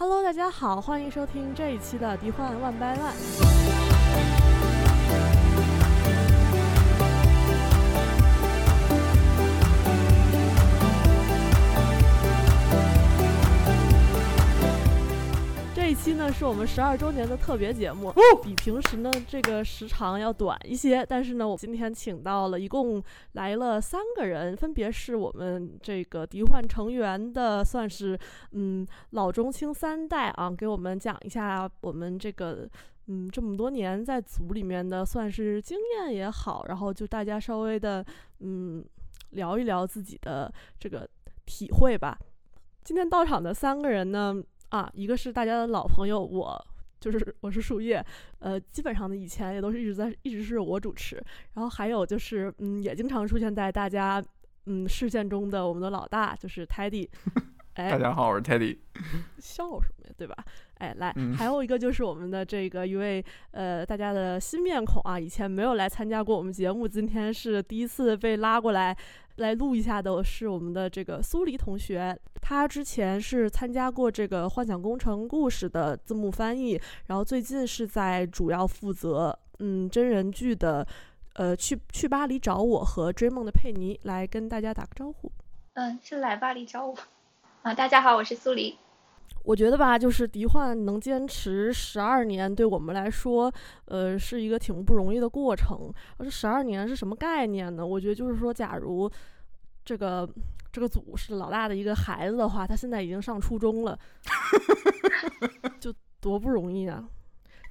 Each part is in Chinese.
Hello，大家好，欢迎收听这一期的《迪幻 One by One》。这一期呢是我们十二周年的特别节目，比平时呢这个时长要短一些。但是呢，我今天请到了一共来了三个人，分别是我们这个迪幻成员的，算是嗯老中青三代啊，给我们讲一下我们这个嗯这么多年在组里面的算是经验也好，然后就大家稍微的嗯聊一聊自己的这个体会吧。今天到场的三个人呢。啊，一个是大家的老朋友，我就是我是树叶，呃，基本上呢以前也都是一直在一直是我主持，然后还有就是嗯，也经常出现在大家嗯视线中的我们的老大就是 Teddy，哎，大家好，我是 Teddy，笑什么呀，对吧？哎，来，还有一个就是我们的这个一位呃大家的新面孔啊，以前没有来参加过我们节目，今天是第一次被拉过来。来录一下的是我们的这个苏黎同学，他之前是参加过这个《幻想工程故事》的字幕翻译，然后最近是在主要负责嗯真人剧的，呃去去巴黎找我和追梦的佩妮来跟大家打个招呼。嗯，是来巴黎找我啊！大家好，我是苏黎。我觉得吧，就是迪幻能坚持十二年，对我们来说，呃，是一个挺不容易的过程。而这十二年是什么概念呢？我觉得就是说，假如这个这个组是老大的一个孩子的话，他现在已经上初中了，就多不容易啊！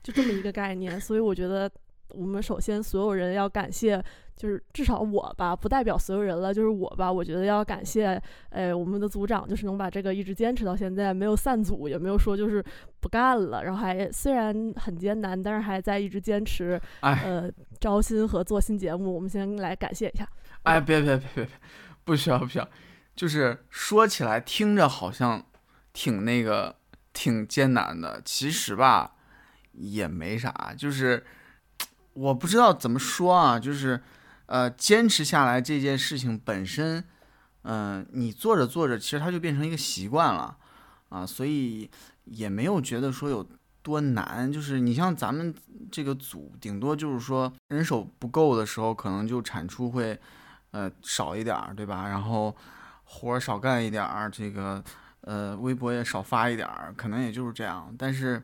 就这么一个概念。所以我觉得，我们首先所有人要感谢。就是至少我吧，不代表所有人了。就是我吧，我觉得要感谢，哎，我们的组长，就是能把这个一直坚持到现在，没有散组，也没有说就是不干了。然后还虽然很艰难，但是还在一直坚持，呃，招新和做新节目。我们先来感谢一下。哎，别别别别别，不需要不需要。就是说起来听着好像挺那个挺艰难的，其实吧也没啥。就是我不知道怎么说啊，就是。呃，坚持下来这件事情本身，嗯，你做着做着，其实它就变成一个习惯了，啊，所以也没有觉得说有多难。就是你像咱们这个组，顶多就是说人手不够的时候，可能就产出会，呃，少一点儿，对吧？然后活儿少干一点儿，这个，呃，微博也少发一点儿，可能也就是这样。但是，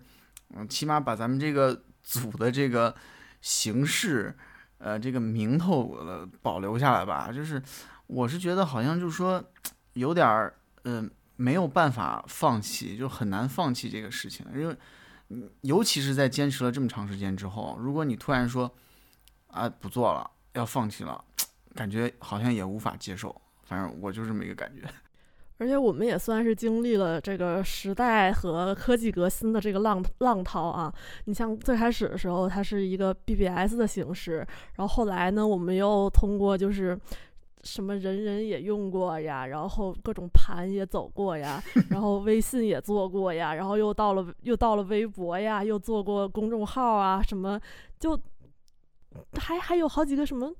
嗯，起码把咱们这个组的这个形式。呃，这个名头呃保留下来吧，就是我是觉得好像就是说有点儿嗯没有办法放弃，就很难放弃这个事情，因为尤其是在坚持了这么长时间之后，如果你突然说啊不做了，要放弃了，感觉好像也无法接受，反正我就这么一个感觉。而且我们也算是经历了这个时代和科技革新的这个浪浪涛啊！你像最开始的时候，它是一个 BBS 的形式，然后后来呢，我们又通过就是什么人人也用过呀，然后各种盘也走过呀，然后微信也做过呀，然后又到了又到了微博呀，又做过公众号啊，什么就还还有好几个什么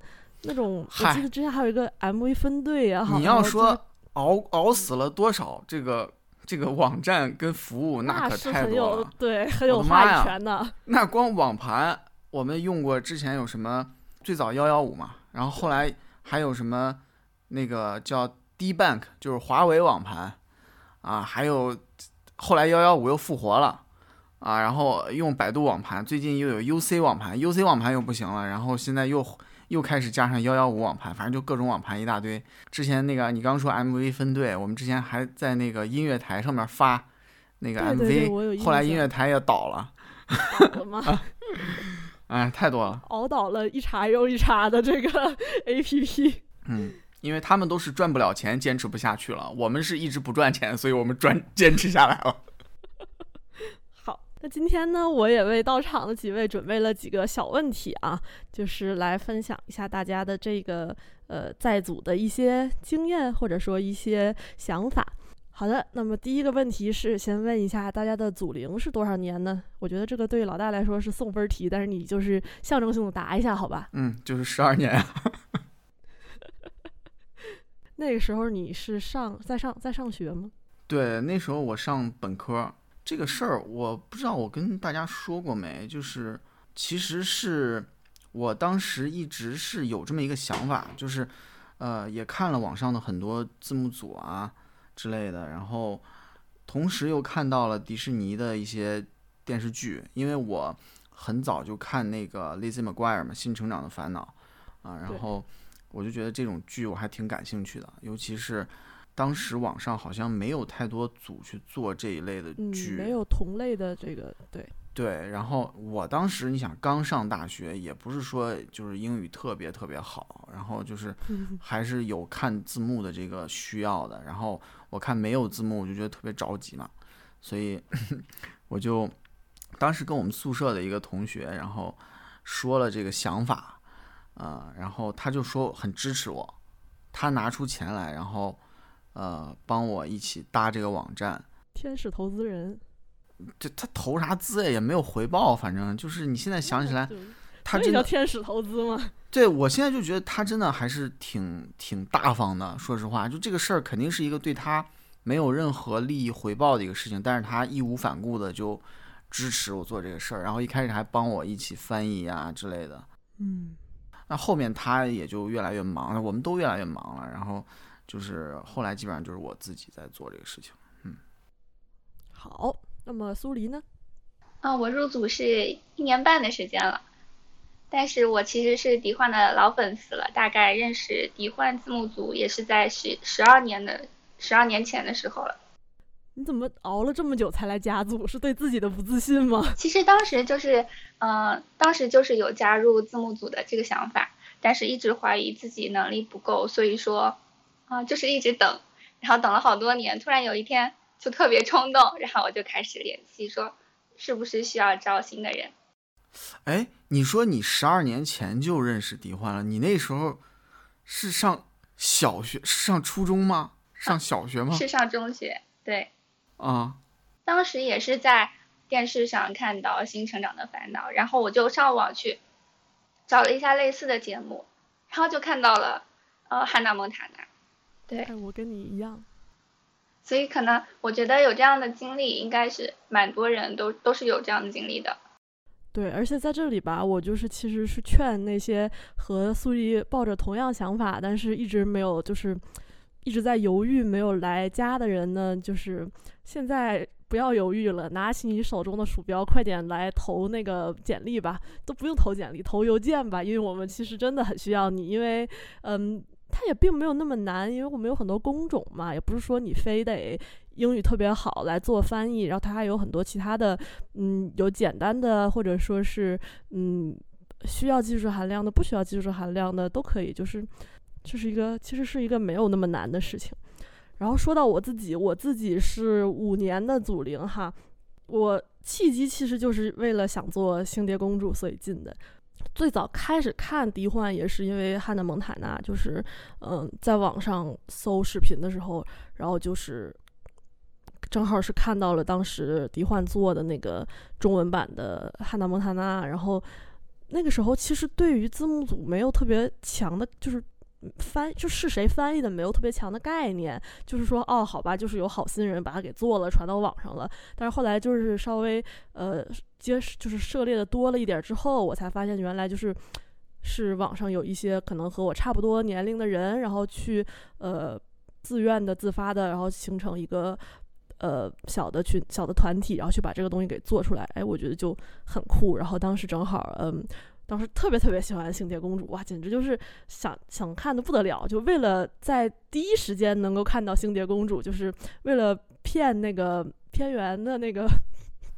那种，我记得之前还有一个 MV 分队呀，你要说。熬熬死了多少这个这个网站跟服务，那可太多了。对，很有话语权的。那光网盘，我们用过之前有什么？最早幺幺五嘛，然后后来还有什么？那个叫 D Bank，就是华为网盘啊。还有后来幺幺五又复活了啊，然后用百度网盘，最近又有 UC 网盘，UC 网盘又不行了，然后现在又。又开始加上幺幺五网盘，反正就各种网盘一大堆。之前那个你刚说 MV 分队，我们之前还在那个音乐台上面发那个 MV，后来音乐台也倒了。倒了吗？哎，太多了，熬倒了一茬又一茬的这个 APP。嗯，因为他们都是赚不了钱，坚持不下去了。我们是一直不赚钱，所以我们赚坚持下来了。那今天呢，我也为到场的几位准备了几个小问题啊，就是来分享一下大家的这个呃在组的一些经验或者说一些想法。好的，那么第一个问题是先问一下大家的组龄是多少年呢？我觉得这个对老大来说是送分题，但是你就是象征性的答一下，好吧？嗯，就是十二年。那个时候你是上在上在上学吗？对，那时候我上本科。这个事儿我不知道我跟大家说过没，就是其实是我当时一直是有这么一个想法，就是呃也看了网上的很多字幕组啊之类的，然后同时又看到了迪士尼的一些电视剧，因为我很早就看那个 Lizzie McGuire 嘛，《新成长的烦恼》啊，然后我就觉得这种剧我还挺感兴趣的，尤其是。当时网上好像没有太多组去做这一类的剧，没有同类的这个，对对。然后我当时你想刚上大学，也不是说就是英语特别特别好，然后就是还是有看字幕的这个需要的。然后我看没有字幕，我就觉得特别着急嘛，所以 我就当时跟我们宿舍的一个同学，然后说了这个想法，啊，然后他就说很支持我，他拿出钱来，然后。呃，帮我一起搭这个网站，天使投资人，这他投啥资呀？也没有回报，反正就是你现在想起来，他这叫天使投资吗？对，我现在就觉得他真的还是挺挺大方的。说实话，就这个事儿肯定是一个对他没有任何利益回报的一个事情，但是他义无反顾的就支持我做这个事儿，然后一开始还帮我一起翻译啊之类的。嗯，那后面他也就越来越忙了，我们都越来越忙了，然后。就是后来基本上就是我自己在做这个事情，嗯。好，那么苏黎呢？啊，我入组是一年半的时间了，但是我其实是迪幻的老粉丝了，大概认识迪幻字幕组也是在十十二年的十二年前的时候了。你怎么熬了这么久才来加组？是对自己的不自信吗？其实当时就是，嗯，当时就是有加入字幕组的这个想法，但是一直怀疑自己能力不够，所以说。啊，就是一直等，然后等了好多年，突然有一天就特别冲动，然后我就开始联系，说是不是需要招新的人？哎，你说你十二年前就认识迪欢了，你那时候是上小学，是上初中吗？上小学吗？是上中学，对。啊。当时也是在电视上看到《新成长的烦恼》，然后我就上网去找了一下类似的节目，然后就看到了呃汉娜蒙塔娜。对，我跟你一样，所以可能我觉得有这样的经历，应该是蛮多人都都是有这样的经历的。对，而且在这里吧，我就是其实是劝那些和苏黎抱着同样想法，但是一直没有就是一直在犹豫没有来加的人呢，就是现在不要犹豫了，拿起你手中的鼠标，快点来投那个简历吧，都不用投简历，投邮件吧，因为我们其实真的很需要你，因为嗯。它也并没有那么难，因为我们有很多工种嘛，也不是说你非得英语特别好来做翻译，然后它还有很多其他的，嗯，有简单的或者说是嗯需要技术含量的，不需要技术含量的都可以，就是这是一个其实是一个没有那么难的事情。然后说到我自己，我自己是五年的祖灵哈，我契机其实就是为了想做星蝶公主所以进的。最早开始看迪幻也是因为汉娜蒙塔娜，就是嗯，在网上搜视频的时候，然后就是正好是看到了当时迪幻做的那个中文版的汉娜蒙塔娜，然后那个时候其实对于字幕组没有特别强的，就是。翻就是谁翻译的没有特别强的概念，就是说哦好吧，就是有好心人把它给做了，传到网上了。但是后来就是稍微呃接就是涉猎的多了一点之后，我才发现原来就是是网上有一些可能和我差不多年龄的人，然后去呃自愿的自发的，然后形成一个呃小的群小的团体，然后去把这个东西给做出来。哎，我觉得就很酷。然后当时正好嗯。当时特别特别喜欢星蝶公主，哇，简直就是想想看的不得了。就为了在第一时间能够看到星蝶公主，就是为了骗那个片源的那个，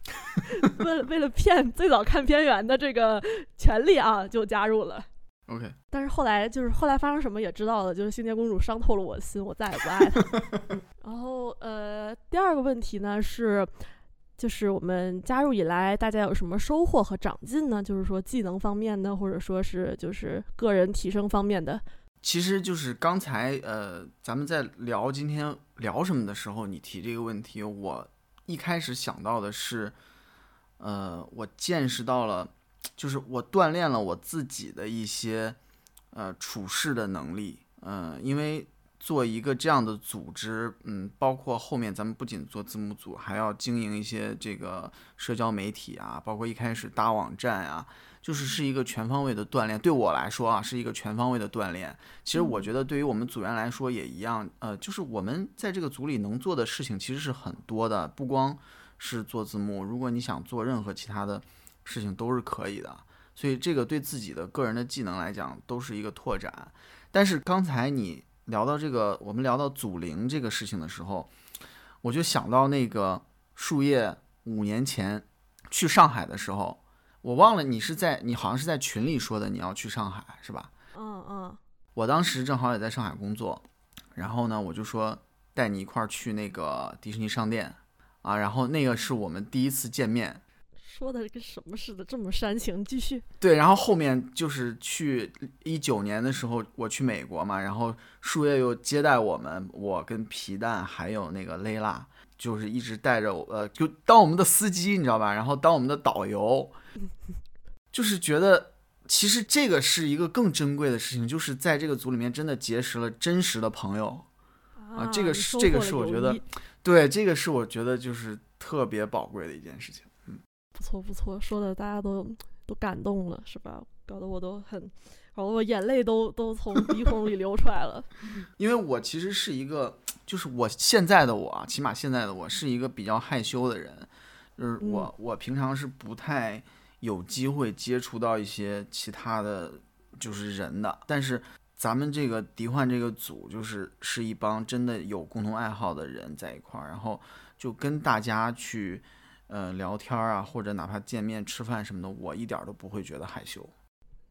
为了为了骗最早看片源的这个权利啊，就加入了。OK。但是后来就是后来发生什么也知道了，就是星蝶公主伤透了我的心，我再也不爱她。然后呃，第二个问题呢是。就是我们加入以来，大家有什么收获和长进呢？就是说技能方面的，或者说是就是个人提升方面的。其实就是刚才呃，咱们在聊今天聊什么的时候，你提这个问题，我一开始想到的是，呃，我见识到了，就是我锻炼了我自己的一些呃处事的能力，嗯，因为。做一个这样的组织，嗯，包括后面咱们不仅做字幕组，还要经营一些这个社交媒体啊，包括一开始搭网站啊，就是是一个全方位的锻炼。对我来说啊，是一个全方位的锻炼。其实我觉得对于我们组员来说也一样，呃，就是我们在这个组里能做的事情其实是很多的，不光是做字幕，如果你想做任何其他的事情都是可以的。所以这个对自己的个人的技能来讲都是一个拓展。但是刚才你聊到这个，我们聊到祖灵这个事情的时候，我就想到那个树叶五年前去上海的时候，我忘了你是在你好像是在群里说的你要去上海是吧？嗯嗯，我当时正好也在上海工作，然后呢我就说带你一块儿去那个迪士尼商店啊，然后那个是我们第一次见面。说的跟什么似的，这么煽情。继续。对，然后后面就是去一九年的时候，我去美国嘛，然后树叶又接待我们，我跟皮蛋还有那个蕾拉，就是一直带着我，呃，就当我们的司机，你知道吧？然后当我们的导游，就是觉得其实这个是一个更珍贵的事情，就是在这个组里面真的结识了真实的朋友啊，这个是这个是我觉得，对，这个是我觉得就是特别宝贵的一件事情。不错不错，说的大家都都感动了，是吧？搞得我都很，搞得我眼泪都都从 鼻孔里流出来了。因为我其实是一个，就是我现在的我，起码现在的我是一个比较害羞的人，就是我我平常是不太有机会接触到一些其他的就是人的。但是咱们这个迪幻这个组，就是是一帮真的有共同爱好的人在一块儿，然后就跟大家去。呃，聊天啊，或者哪怕见面吃饭什么的，我一点都不会觉得害羞。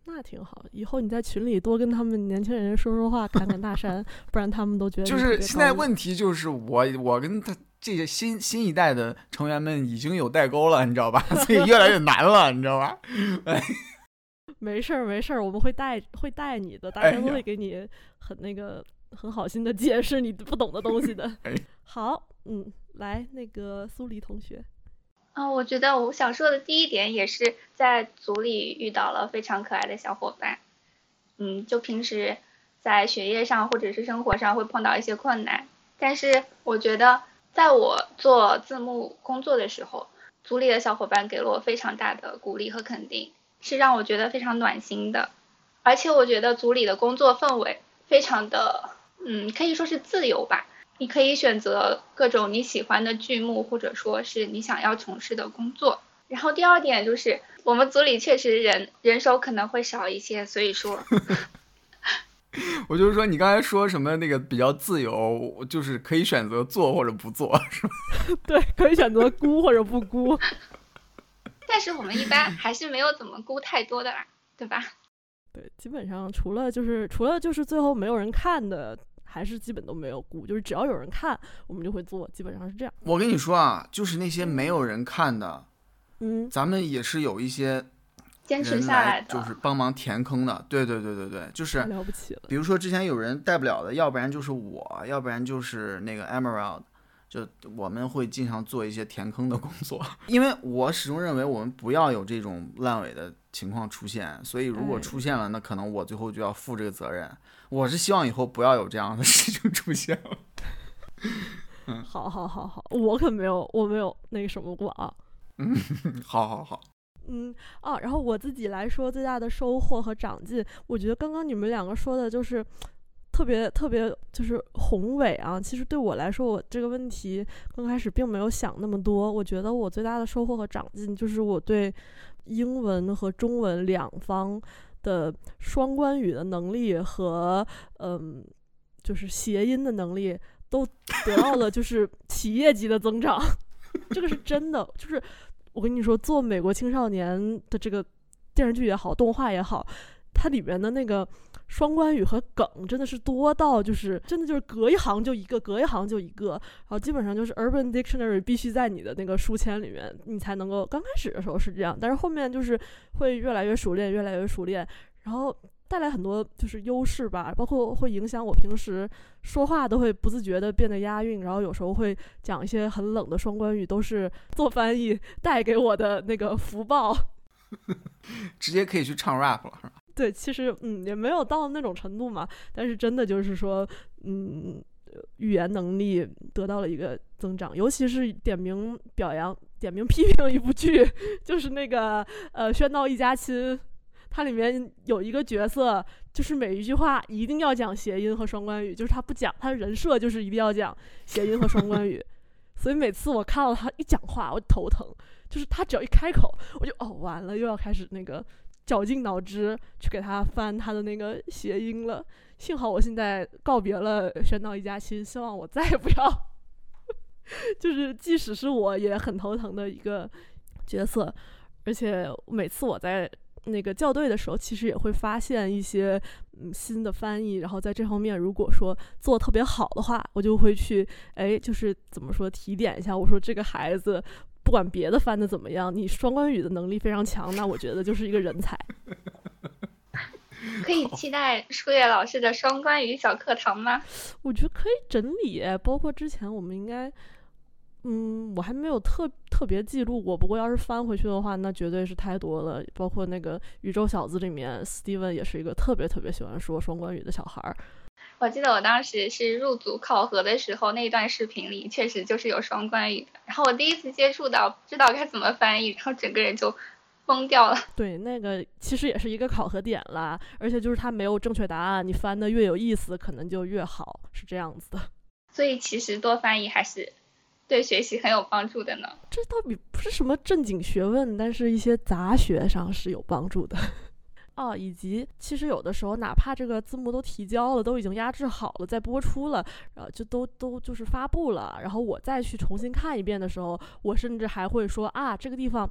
那挺好，以后你在群里多跟他们年轻人说说话，侃侃大山，不然他们都觉得就是现在问题就是我我跟他这些新新一代的成员们已经有代沟了，你知道吧？所以越来越难了，你知道吧？没事儿没事儿，我们会带会带你的，大家都会给你很那个很好心的解释你不懂的东西的。好，嗯，来那个苏黎同学。啊，我觉得我想说的第一点也是在组里遇到了非常可爱的小伙伴，嗯，就平时在学业上或者是生活上会碰到一些困难，但是我觉得在我做字幕工作的时候，组里的小伙伴给了我非常大的鼓励和肯定，是让我觉得非常暖心的，而且我觉得组里的工作氛围非常的，嗯，可以说是自由吧。你可以选择各种你喜欢的剧目，或者说是你想要从事的工作。然后第二点就是，我们组里确实人人手可能会少一些，所以说 我就是说，你刚才说什么那个比较自由，就是可以选择做或者不做，是吧？对，可以选择估或者不估。但是我们一般还是没有怎么估太多的啦，对吧？对，基本上除了就是除了就是最后没有人看的。还是基本都没有估，就是只要有人看，我们就会做，基本上是这样。我跟你说啊，就是那些没有人看的，嗯，咱们也是有一些坚持下来的，就是帮忙填坑的。对对对对对，就是了不起了。比如说之前有人带不了的，要不然就是我，要不然就是那个 Emerald，就我们会经常做一些填坑的工作，因为我始终认为我们不要有这种烂尾的情况出现，所以如果出现了，那可能我最后就要负这个责任。我是希望以后不要有这样的事情出现了。嗯，好，好，好，好，我可没有，我没有那个什么过啊。嗯，好，好，好。嗯，啊，然后我自己来说最大的收获和长进，我觉得刚刚你们两个说的就是特别特别就是宏伟啊。其实对我来说，我这个问题刚开始并没有想那么多。我觉得我最大的收获和长进就是我对英文和中文两方。的双关语的能力和嗯，就是谐音的能力都得到了就是企业级的增长，这个是真的。就是我跟你说，做美国青少年的这个电视剧也好，动画也好，它里面的那个双关语和梗真的是多到就是真的就是隔一行就一个，隔一行就一个。然后基本上就是 Urban Dictionary 必须在你的那个书签里面，你才能够。刚开始的时候是这样，但是后面就是会越来越熟练，越来越熟练。然后带来很多就是优势吧，包括会影响我平时说话都会不自觉的变得押韵，然后有时候会讲一些很冷的双关语，都是做翻译带给我的那个福报。直接可以去唱 rap 了，是吧？对，其实嗯也没有到那种程度嘛，但是真的就是说，嗯，语言能力得到了一个增长，尤其是点名表扬、点名批评一部剧，就是那个呃《喧闹一家亲》，它里面有一个角色，就是每一句话一定要讲谐音和双关语，就是他不讲，他的人设就是一定要讲谐音和双关语，所以每次我看到他一讲话，我头疼。就是他只要一开口，我就哦完了，又要开始那个绞尽脑汁去给他翻他的那个谐音了。幸好我现在告别了《喧闹一家亲》，希望我再也不要，就是即使是我也很头疼的一个角色。而且每次我在那个校对的时候，其实也会发现一些嗯新的翻译。然后在这方面，如果说做特别好的话，我就会去哎，就是怎么说提点一下，我说这个孩子。不管别的翻的怎么样，你双关语的能力非常强，那我觉得就是一个人才。可以期待舒叶老师的双关语小课堂吗？我觉得可以整理，包括之前我们应该，嗯，我还没有特特别记录过。不过要是翻回去的话，那绝对是太多了。包括那个宇宙小子里面，Steven 也是一个特别特别喜欢说双关语的小孩儿。我记得我当时是入组考核的时候，那段视频里确实就是有双关语的。然后我第一次接触到，不知道该怎么翻译，然后整个人就疯掉了。对，那个其实也是一个考核点啦，而且就是它没有正确答案，你翻的越有意思，可能就越好，是这样子的。所以其实多翻译还是对学习很有帮助的呢。这倒比不是什么正经学问，但是一些杂学上是有帮助的。哦，以及其实有的时候，哪怕这个字幕都提交了，都已经压制好了，在播出了，然后就都都就是发布了，然后我再去重新看一遍的时候，我甚至还会说啊，这个地方，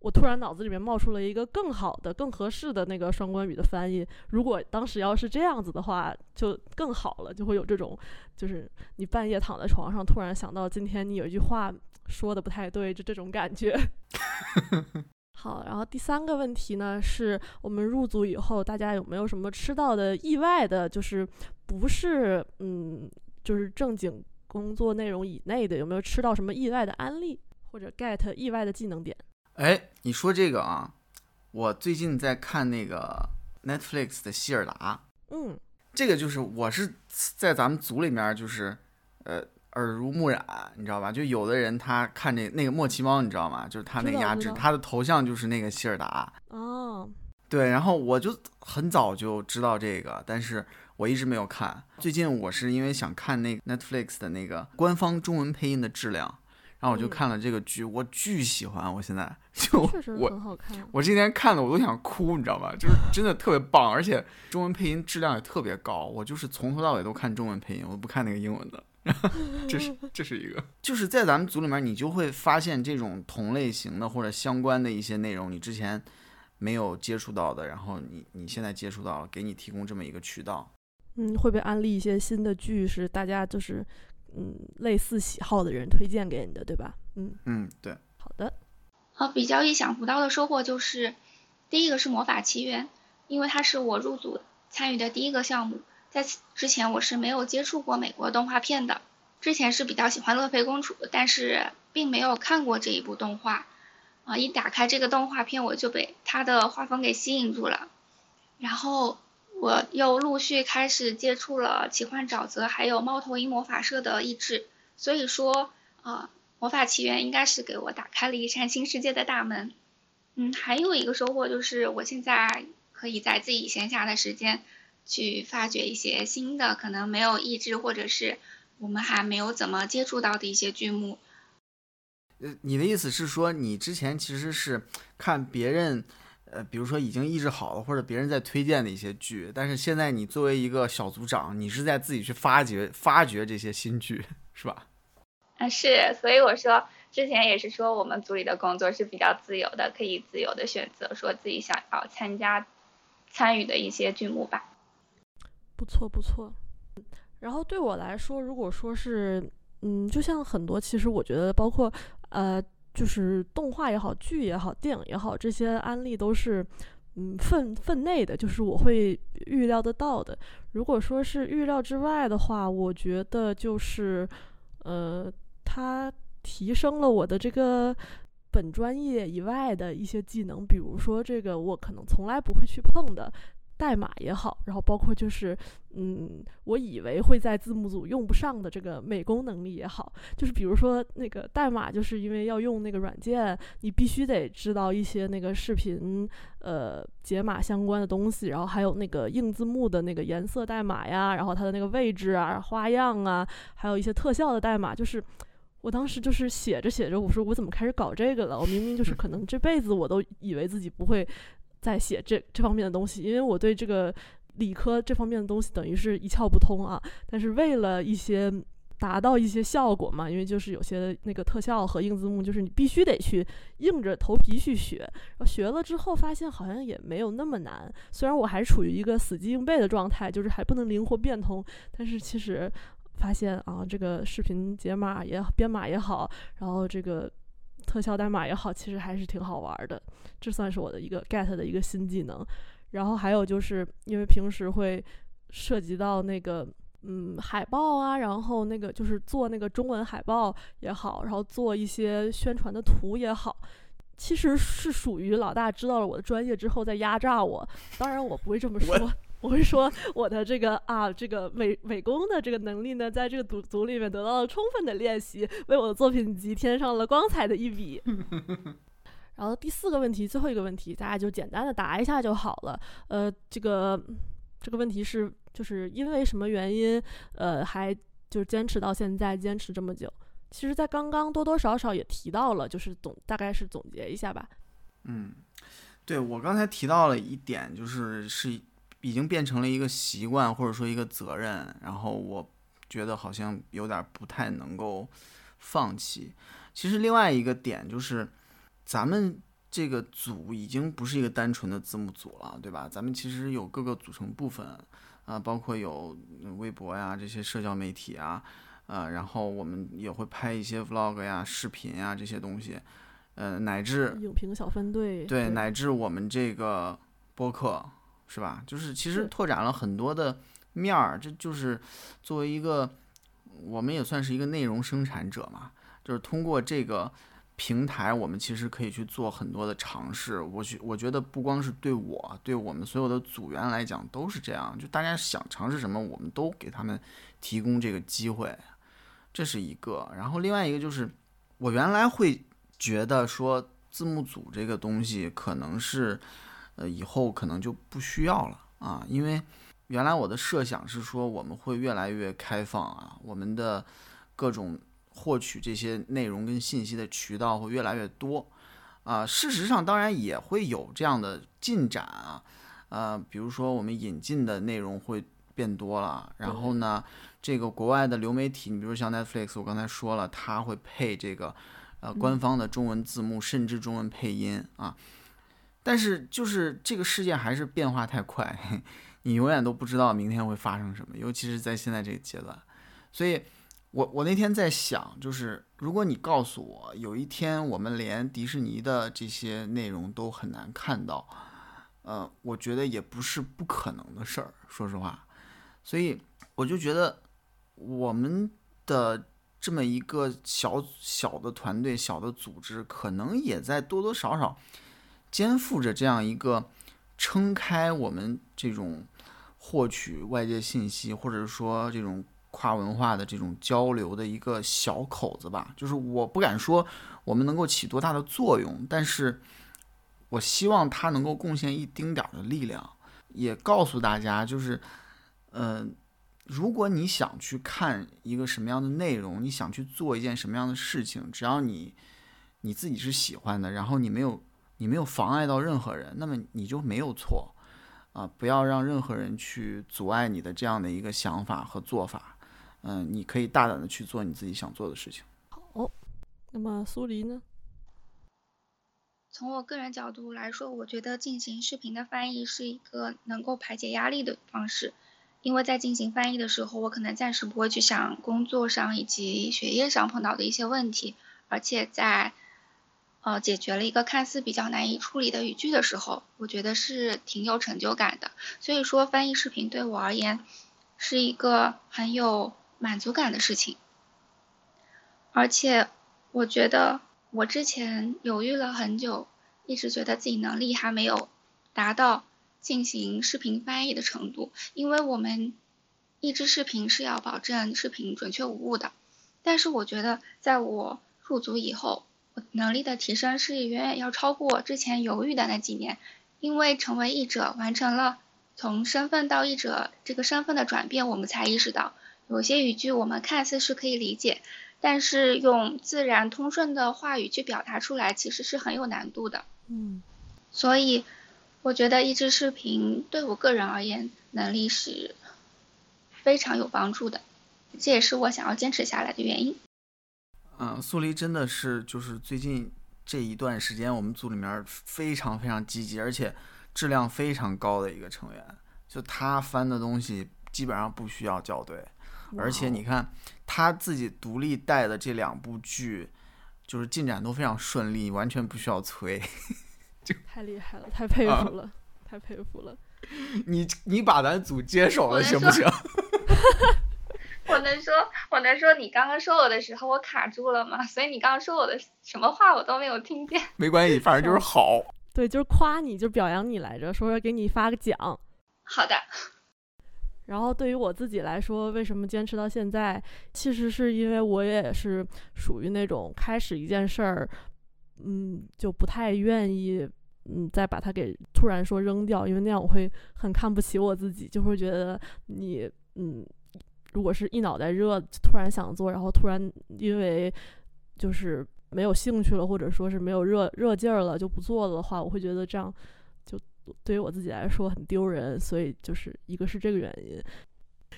我突然脑子里面冒出了一个更好的、更合适的那个双关语的翻译。如果当时要是这样子的话，就更好了，就会有这种，就是你半夜躺在床上，突然想到今天你有一句话说的不太对，就这种感觉。好，然后第三个问题呢，是我们入组以后，大家有没有什么吃到的意外的，就是不是嗯，就是正经工作内容以内的，有没有吃到什么意外的案例或者 get 意外的技能点？哎，你说这个啊，我最近在看那个 Netflix 的希尔达，嗯，这个就是我是在咱们组里面就是呃。耳濡目染，你知道吧？就有的人他看这那个莫奇猫，你知道吗？就是他那个压制，他的头像就是那个希尔达。哦，对，然后我就很早就知道这个，但是我一直没有看。最近我是因为想看那个 Netflix 的那个官方中文配音的质量，然后我就看了这个剧，我巨喜欢。我现在就我我今天看的我都想哭，你知道吧？就是真的特别棒，而且中文配音质量也特别高。我就是从头到尾都看中文配音，我不看那个英文的。这是这是一个，就是在咱们组里面，你就会发现这种同类型的或者相关的一些内容，你之前没有接触到的，然后你你现在接触到了，给你提供这么一个渠道。嗯，会被安利一些新的剧，是大家就是嗯类似喜好的人推荐给你的，对吧？嗯嗯，对。好的。好，比较意想不到的收获就是，第一个是魔法奇缘，因为它是我入组参与的第一个项目。在此之前，我是没有接触过美国动画片的。之前是比较喜欢乐佩公主，但是并没有看过这一部动画。啊，一打开这个动画片，我就被它的画风给吸引住了。然后我又陆续开始接触了奇幻沼泽，还有猫头鹰魔法社的译制。所以说，啊，魔法奇缘应该是给我打开了一扇新世界的大门。嗯，还有一个收获就是，我现在可以在自己闲暇的时间。去发掘一些新的，可能没有译制，或者是我们还没有怎么接触到的一些剧目。呃，你的意思是说，你之前其实是看别人，呃，比如说已经译制好了，或者别人在推荐的一些剧，但是现在你作为一个小组长，你是在自己去发掘、发掘这些新剧，是吧？啊，是，所以我说之前也是说，我们组里的工作是比较自由的，可以自由的选择说自己想要参加、参与的一些剧目吧。不错不错，然后对我来说，如果说是，嗯，就像很多，其实我觉得，包括呃，就是动画也好，剧也好，电影也好，这些案例都是，嗯，分分内的，就是我会预料得到的。如果说是预料之外的话，我觉得就是，呃，它提升了我的这个本专业以外的一些技能，比如说这个我可能从来不会去碰的。代码也好，然后包括就是嗯，我以为会在字幕组用不上的这个美工能力也好，就是比如说那个代码，就是因为要用那个软件，你必须得知道一些那个视频呃解码相关的东西，然后还有那个硬字幕的那个颜色代码呀，然后它的那个位置啊、花样啊，还有一些特效的代码，就是。我当时就是写着写着，我说我怎么开始搞这个了？我明明就是可能这辈子我都以为自己不会在写这这方面的东西，因为我对这个理科这方面的东西等于是一窍不通啊。但是为了一些达到一些效果嘛，因为就是有些那个特效和硬字幕，就是你必须得去硬着头皮去学。然后学了之后发现好像也没有那么难，虽然我还处于一个死记硬背的状态，就是还不能灵活变通，但是其实。发现啊，这个视频解码也编码也好，然后这个特效代码也好，其实还是挺好玩的。这算是我的一个 get 的一个新技能。然后还有就是因为平时会涉及到那个嗯海报啊，然后那个就是做那个中文海报也好，然后做一些宣传的图也好，其实是属于老大知道了我的专业之后在压榨我。当然我不会这么说。我会说我的这个啊，这个美美工的这个能力呢，在这个组组里面得到了充分的练习，为我的作品集添上了光彩的一笔。然后第四个问题，最后一个问题，大家就简单的答一下就好了。呃，这个这个问题是，就是因为什么原因，呃，还就是坚持到现在，坚持这么久？其实，在刚刚多多少少也提到了，就是总大概是总结一下吧。嗯，对我刚才提到了一点，就是是。已经变成了一个习惯，或者说一个责任，然后我觉得好像有点不太能够放弃。其实另外一个点就是，咱们这个组已经不是一个单纯的字幕组了，对吧？咱们其实有各个组成部分啊，包括有微博呀这些社交媒体啊，呃，然后我们也会拍一些 vlog 呀、视频呀这些东西，呃，乃至影评小分队，对，乃至我们这个播客。是吧？就是其实拓展了很多的面儿，这就是作为一个，我们也算是一个内容生产者嘛。就是通过这个平台，我们其实可以去做很多的尝试。我觉我觉得不光是对我，对我们所有的组员来讲都是这样。就大家想尝试什么，我们都给他们提供这个机会，这是一个。然后另外一个就是，我原来会觉得说字幕组这个东西可能是。呃，以后可能就不需要了啊，因为原来我的设想是说我们会越来越开放啊，我们的各种获取这些内容跟信息的渠道会越来越多啊。事实上，当然也会有这样的进展啊，呃，比如说我们引进的内容会变多了，然后呢，这个国外的流媒体，你比如像 Netflix，我刚才说了，它会配这个呃官方的中文字幕，甚至中文配音啊。但是就是这个世界还是变化太快，你永远都不知道明天会发生什么，尤其是在现在这个阶段。所以，我我那天在想，就是如果你告诉我有一天我们连迪士尼的这些内容都很难看到，呃，我觉得也不是不可能的事儿。说实话，所以我就觉得我们的这么一个小小的团队、小的组织，可能也在多多少少。肩负着这样一个撑开我们这种获取外界信息，或者说这种跨文化的这种交流的一个小口子吧。就是我不敢说我们能够起多大的作用，但是我希望它能够贡献一丁点儿的力量，也告诉大家，就是，嗯，如果你想去看一个什么样的内容，你想去做一件什么样的事情，只要你你自己是喜欢的，然后你没有。你没有妨碍到任何人，那么你就没有错，啊，不要让任何人去阻碍你的这样的一个想法和做法，嗯，你可以大胆的去做你自己想做的事情。好，那么苏黎呢？从我个人角度来说，我觉得进行视频的翻译是一个能够排解压力的方式，因为在进行翻译的时候，我可能暂时不会去想工作上以及学业上碰到的一些问题，而且在。呃，解决了一个看似比较难以处理的语句的时候，我觉得是挺有成就感的。所以说，翻译视频对我而言是一个很有满足感的事情。而且，我觉得我之前犹豫了很久，一直觉得自己能力还没有达到进行视频翻译的程度，因为我们译制视频是要保证视频准确无误的。但是我觉得，在我入组以后，能力的提升是远远要超过之前犹豫的那几年，因为成为译者，完成了从身份到译者这个身份的转变，我们才意识到，有些语句我们看似是可以理解，但是用自然通顺的话语去表达出来，其实是很有难度的。嗯，所以我觉得译制视频对我个人而言，能力是非常有帮助的。这也是我想要坚持下来的原因。嗯，苏黎真的是就是最近这一段时间，我们组里面非常非常积极，而且质量非常高的一个成员。就他翻的东西基本上不需要校对，而且你看他自己独立带的这两部剧，就是进展都非常顺利，完全不需要催。就太厉害了，太佩服了，太佩服了。你你把咱组接手了行不行？我能说，我能说，你刚刚说我的时候我卡住了吗？所以你刚刚说我的什么话我都没有听见。没关系，反正就是好。对，就是夸你，就表扬你来着，说要给你发个奖。好的。然后对于我自己来说，为什么坚持到现在？其实是因为我也是属于那种开始一件事儿，嗯，就不太愿意，嗯，再把它给突然说扔掉，因为那样我会很看不起我自己，就会觉得你，嗯。如果是一脑袋热，突然想做，然后突然因为就是没有兴趣了，或者说是没有热热劲儿了，就不做了的话，我会觉得这样就对于我自己来说很丢人。所以就是一个是这个原因，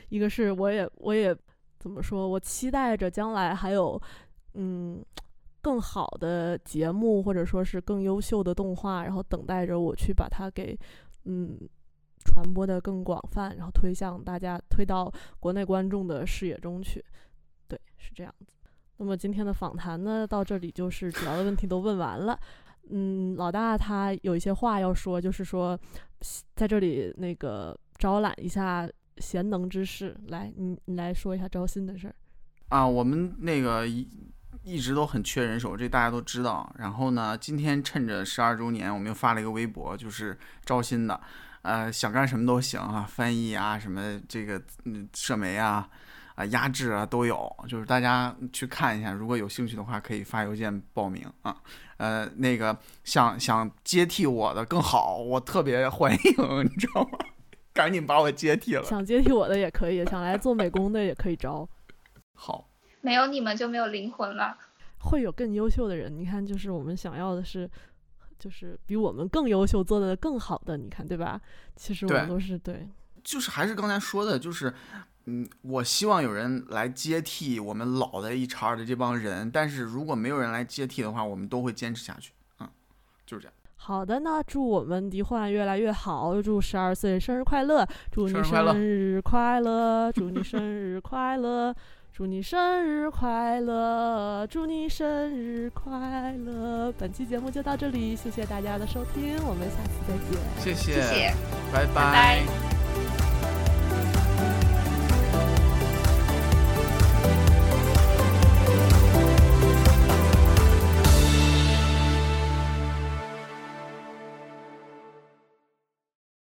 一个是我也我也怎么说，我期待着将来还有嗯更好的节目，或者说是更优秀的动画，然后等待着我去把它给嗯。传播的更广泛，然后推向大家，推到国内观众的视野中去。对，是这样子。那么今天的访谈呢，到这里就是主要的问题都问完了。嗯，老大他有一些话要说，就是说在这里那个招揽一下贤能之士，来，你你来说一下招新的事儿。啊，我们那个一一直都很缺人手，这大家都知道。然后呢，今天趁着十二周年，我们又发了一个微博，就是招新的。呃，想干什么都行啊，翻译啊，什么这个嗯，社媒啊，啊，压制啊都有，就是大家去看一下，如果有兴趣的话，可以发邮件报名啊。呃，那个想想接替我的更好，我特别欢迎，你知道吗？赶紧把我接替了。想接替我的也可以，想来做美工的也可以招。好，没有你们就没有灵魂了。会有更优秀的人，你看，就是我们想要的是。就是比我们更优秀、做的更好的，你看，对吧？其实我们都是对，就是还是刚才说的，就是，嗯，我希望有人来接替我们老的一茬的这帮人，但是如果没有人来接替的话，我们都会坚持下去，嗯，就是这样。好的，那祝我们迪焕越来越好，祝十二岁生日快乐，祝你生日快乐，祝你生日快乐。祝你生日快乐！祝你生日快乐！本期节目就到这里，谢谢大家的收听，我们下次再见。谢谢，拜拜。